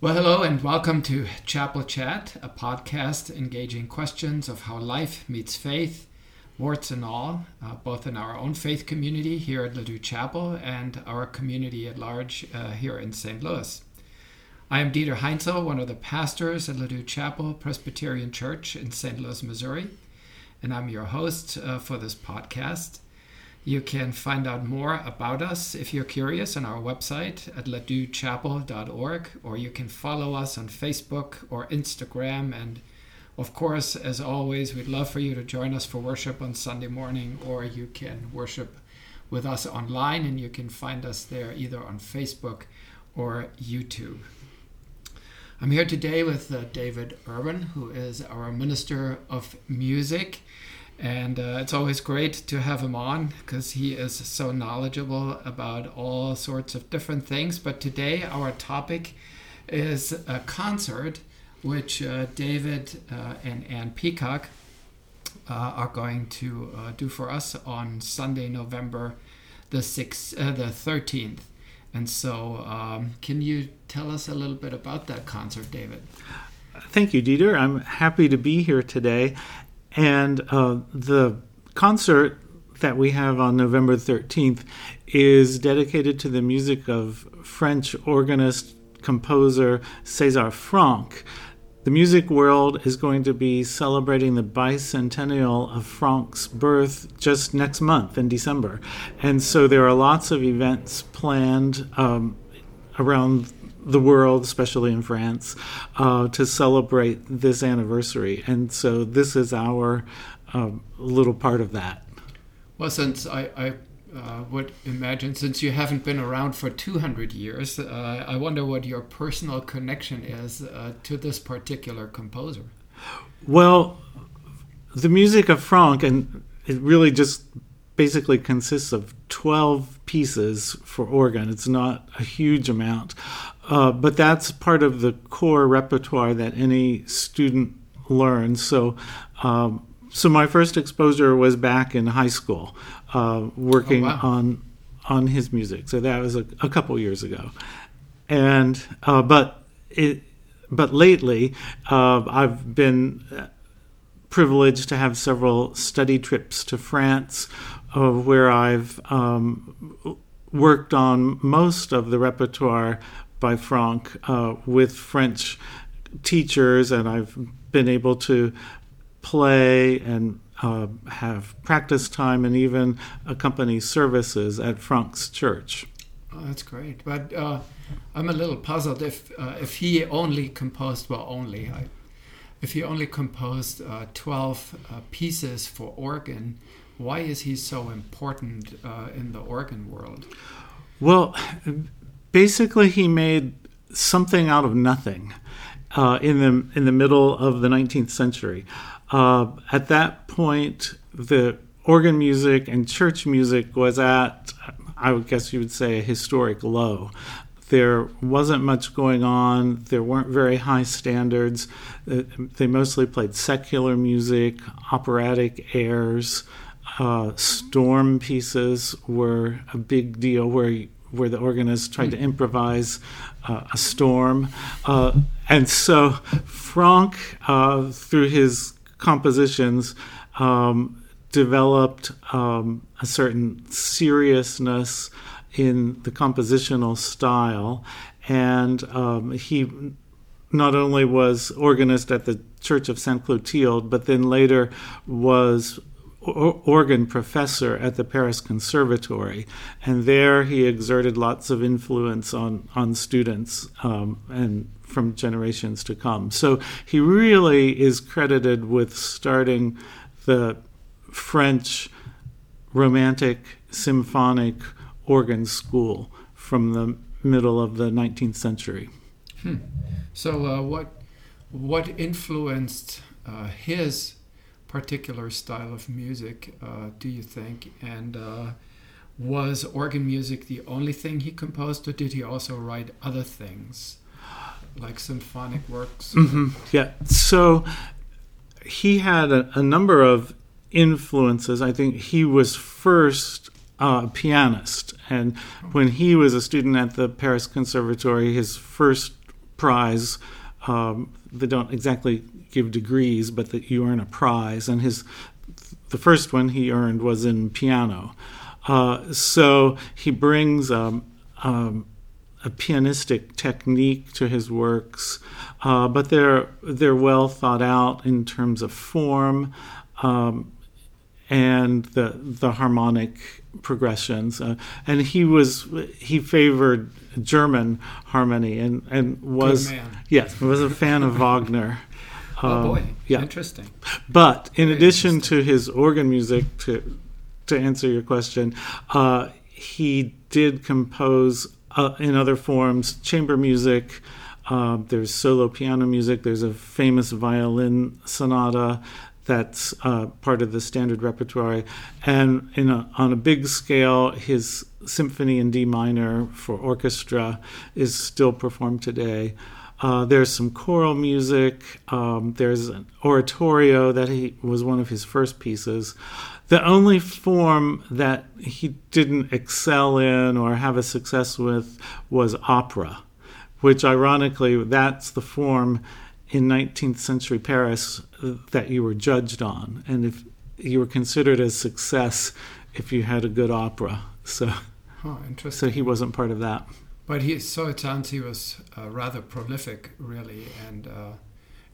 Well, hello and welcome to Chapel Chat, a podcast engaging questions of how life meets faith, warts and all, uh, both in our own faith community here at Ladue Chapel and our community at large uh, here in St. Louis. I am Dieter Heinzel, one of the pastors at Ladue Chapel Presbyterian Church in St. Louis, Missouri, and I'm your host uh, for this podcast. You can find out more about us if you're curious on our website at laduechapel.org, or you can follow us on Facebook or Instagram. And of course, as always, we'd love for you to join us for worship on Sunday morning, or you can worship with us online, and you can find us there either on Facebook or YouTube. I'm here today with uh, David Erwin, who is our Minister of Music. And uh, it's always great to have him on because he is so knowledgeable about all sorts of different things. But today, our topic is a concert which uh, David uh, and Anne Peacock uh, are going to uh, do for us on Sunday, November the sixth, uh, the thirteenth. And so, um, can you tell us a little bit about that concert, David? Thank you, Dieter. I'm happy to be here today. And uh, the concert that we have on November 13th is dedicated to the music of French organist, composer César Franck. The music world is going to be celebrating the bicentennial of Franck's birth just next month in December. And so there are lots of events planned um, around the world, especially in France, uh, to celebrate this anniversary. And so this is our uh, little part of that. Well, since I, I uh, would imagine, since you haven't been around for 200 years, uh, I wonder what your personal connection is uh, to this particular composer. Well, the music of Franck, and it really just basically consists of 12 pieces for organ. It's not a huge amount. Uh, but that's part of the core repertoire that any student learns. So, um, so my first exposure was back in high school, uh, working oh, wow. on on his music. So that was a, a couple years ago, and uh, but it but lately uh, I've been privileged to have several study trips to France, uh, where I've um, worked on most of the repertoire by Franck uh, with French teachers, and I've been able to play and uh, have practice time and even accompany services at Franck's church. Oh, that's great. But uh, I'm a little puzzled if uh, if he only composed well only I, if he only composed uh, 12 uh, pieces for organ. Why is he so important in the organ world? Well, basically he made something out of nothing uh, in the in the middle of the 19th century. Uh, at that point, the organ music and church music was at, I would guess you would say, a historic low. There wasn't much going on. There weren't very high standards. Uh, they mostly played secular music, operatic airs. Uh, storm pieces were a big deal where where the organist tried to hmm. improvise uh, a storm. Uh, and so Franck, uh, through his compositions, um, developed um, a certain seriousness in the compositional style. And um, he not only was organist at the Church of Saint Clotilde, but then later was organ professor at the Paris Conservatory, and there he exerted lots of influence on on students um, and from generations to come. So he really is credited with starting the French Romantic Symphonic organ school from the middle of the 19th century. Hmm. So uh, what what influenced uh, his particular style of music uh, do you think? And uh, was organ music the only thing he composed, or did he also write other things, like symphonic works? Mm-hmm. Yeah. So he had a, a, number of influences. I think he was first uh, a pianist, and when he was a student at the Paris Conservatory, his first prize. Um, they don't exactly give degrees, but that you earn a prize. And his the first one he earned was in piano. Uh, so he brings um, um, a pianistic technique to his works, uh, but they're they're well thought out in terms of form um, and the the harmonic progressions. Uh, and he was he favored German harmony and and was yes was a fan of Wagner. Oh boy, um, yeah. interesting. But in Very addition to his organ music, to to answer your question, uh, he did compose uh, in other forms chamber music. Uh, there's solo piano music. There's a famous violin sonata that's uh, part of the standard repertoire. And a, on a big scale, his symphony in D minor for orchestra is still performed today. Uh, there's some choral music. Um, there's an oratorio that he was one of his first pieces. The only form that he didn't excel in or have a success with was opera, which ironically, that's the form in 19th century Paris that you were judged on, and if you were considered a success if you had a good opera. So, oh, interesting. So he wasn't part of that. But he, so it sounds he was uh, rather prolific, really, and uh,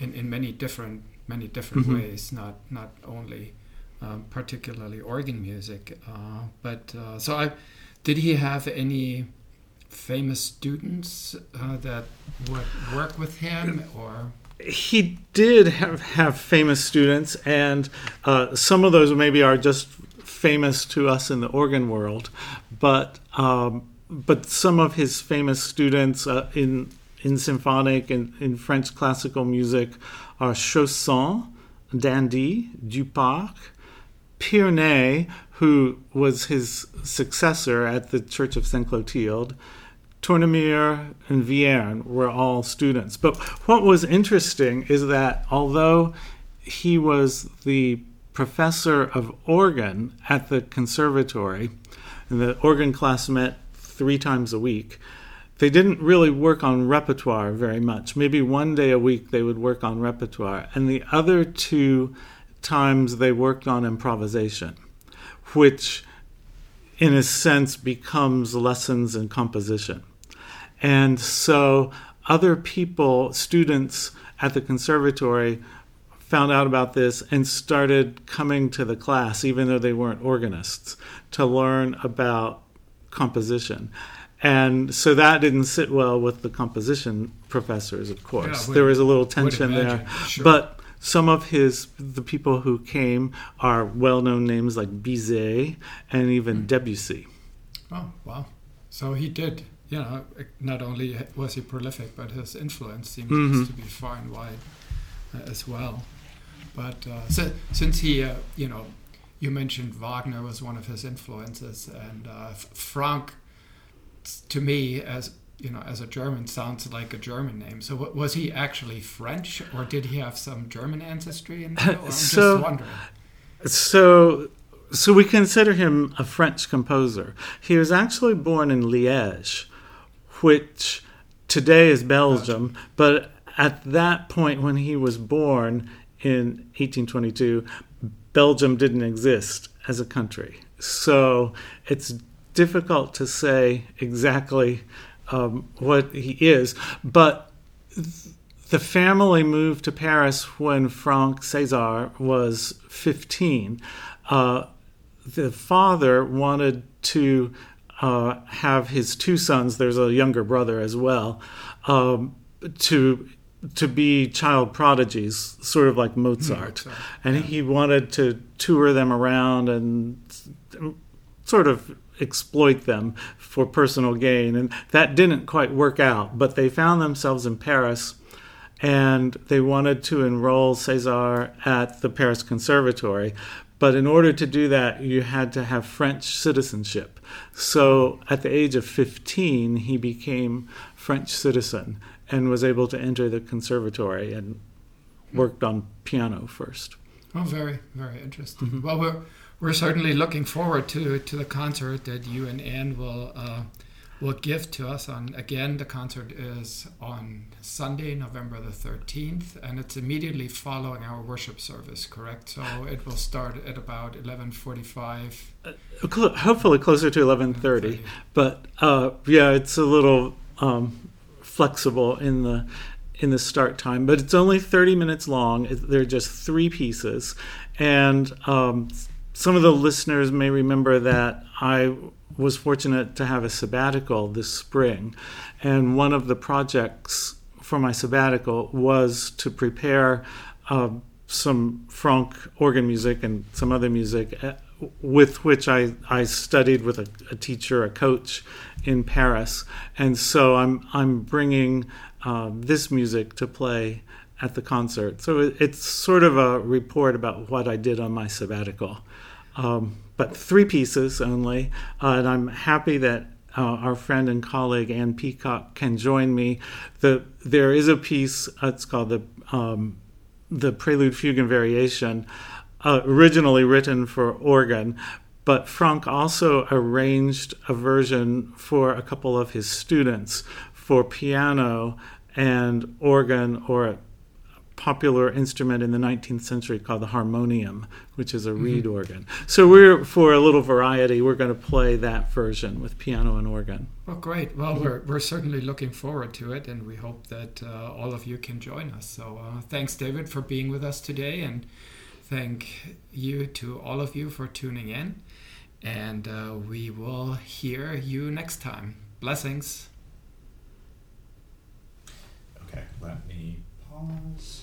in in many different many different mm-hmm. ways. Not not only um, particularly organ music, uh, but uh, so I did he have any famous students uh, that would work with him or he did have, have famous students, and uh, some of those maybe are just famous to us in the organ world, but um, but some of his famous students uh, in in symphonic and in French classical music are Chausson, d'Indy, Duparc, Pierné, who was his successor at the Church of Saint Clotilde, Tournemire and Vierne were all students. But what was interesting is that although he was the professor of organ at the conservatory, and the organ class met three times a week, they didn't really work on repertoire very much. Maybe one day a week they would work on repertoire, and the other two times they worked on improvisation, which in a sense becomes lessons in composition. And so other people, students at the conservatory, found out about this and started coming to the class, even though they weren't organists, to learn about composition. And so that didn't sit well with the composition professors, of course. Yeah, there was a little tension there. Sure. But some of his the people who came are well-known names like Bizet and even mm. Debussy. Oh wow! So he did you know, not only was he prolific, but his influence seems mm-hmm. to be far and wide uh, as well. But uh, so, since he, uh, you know, you mentioned Wagner was one of his influences, and uh, Franck, to me, as you know, as a German, sounds like a German name. So, w- was he actually French, or did he have some German ancestry? In there? I'm so, just wondering. So, so we consider him a French composer. He was actually born in Liège which today is Belgium, but at that point when he was born in 1822, Belgium didn't exist as a country. So it's difficult to say exactly um, what he is, but the family moved to Paris when Franck César was 15. Uh, the father wanted to uh, have his two sons. There's a younger brother as well. Um, to to be child prodigies, sort of like Mozart, Mozart. and yeah. he wanted to tour them around and sort of exploit them for personal gain, and that didn't quite work out. But they found themselves in Paris. And they wanted to enroll César at the Paris Conservatory, but in order to do that, you had to have French citizenship. So at the age of 15, he became French citizen and was able to enter the conservatory and worked on piano first. Oh, very, very interesting. Mm-hmm. Well, we're we're certainly looking forward to to the concert that you and Anne will uh, will give to us on again the concert is on sunday november the 13th and it's immediately following our worship service correct? So it will start at about 11.45 uh, hopefully closer to 11.30 but uh, yeah it's a little um, flexible in the in the start time but it's only 30 minutes long. They're just three pieces. And um, some of the listeners may remember that I was fortunate to have a sabbatical this spring. And one of the projects for my sabbatical was to prepare uh, some Franck organ music and some other music uh, with which I, I studied with a, a, teacher, a coach in Paris. And so I'm, I'm bringing uh, this music to play at the concert. So it, it's sort of a report about what I did on my sabbatical um, but three pieces only. Uh, and I'm happy that uh, our friend and colleague Anne Peacock can join me. The, there is a piece, uh, it's called the, um, the Prelude, Fugue, and Variation, uh, originally written for organ. But Franck also arranged a version for a couple of his students for piano and organ or popular instrument in the 19th century called the harmonium, which is a mm-hmm. reed organ. So we're for a little variety, we're going to play that version with piano and organ. Well, great. Well, mm-hmm. we're we're certainly looking forward to it, and we hope that uh, all of you can join us. So uh, thanks, David, for being with us today, and thank you to all of you for tuning in. And uh, we will hear you next time. Blessings. Okay, let me pause.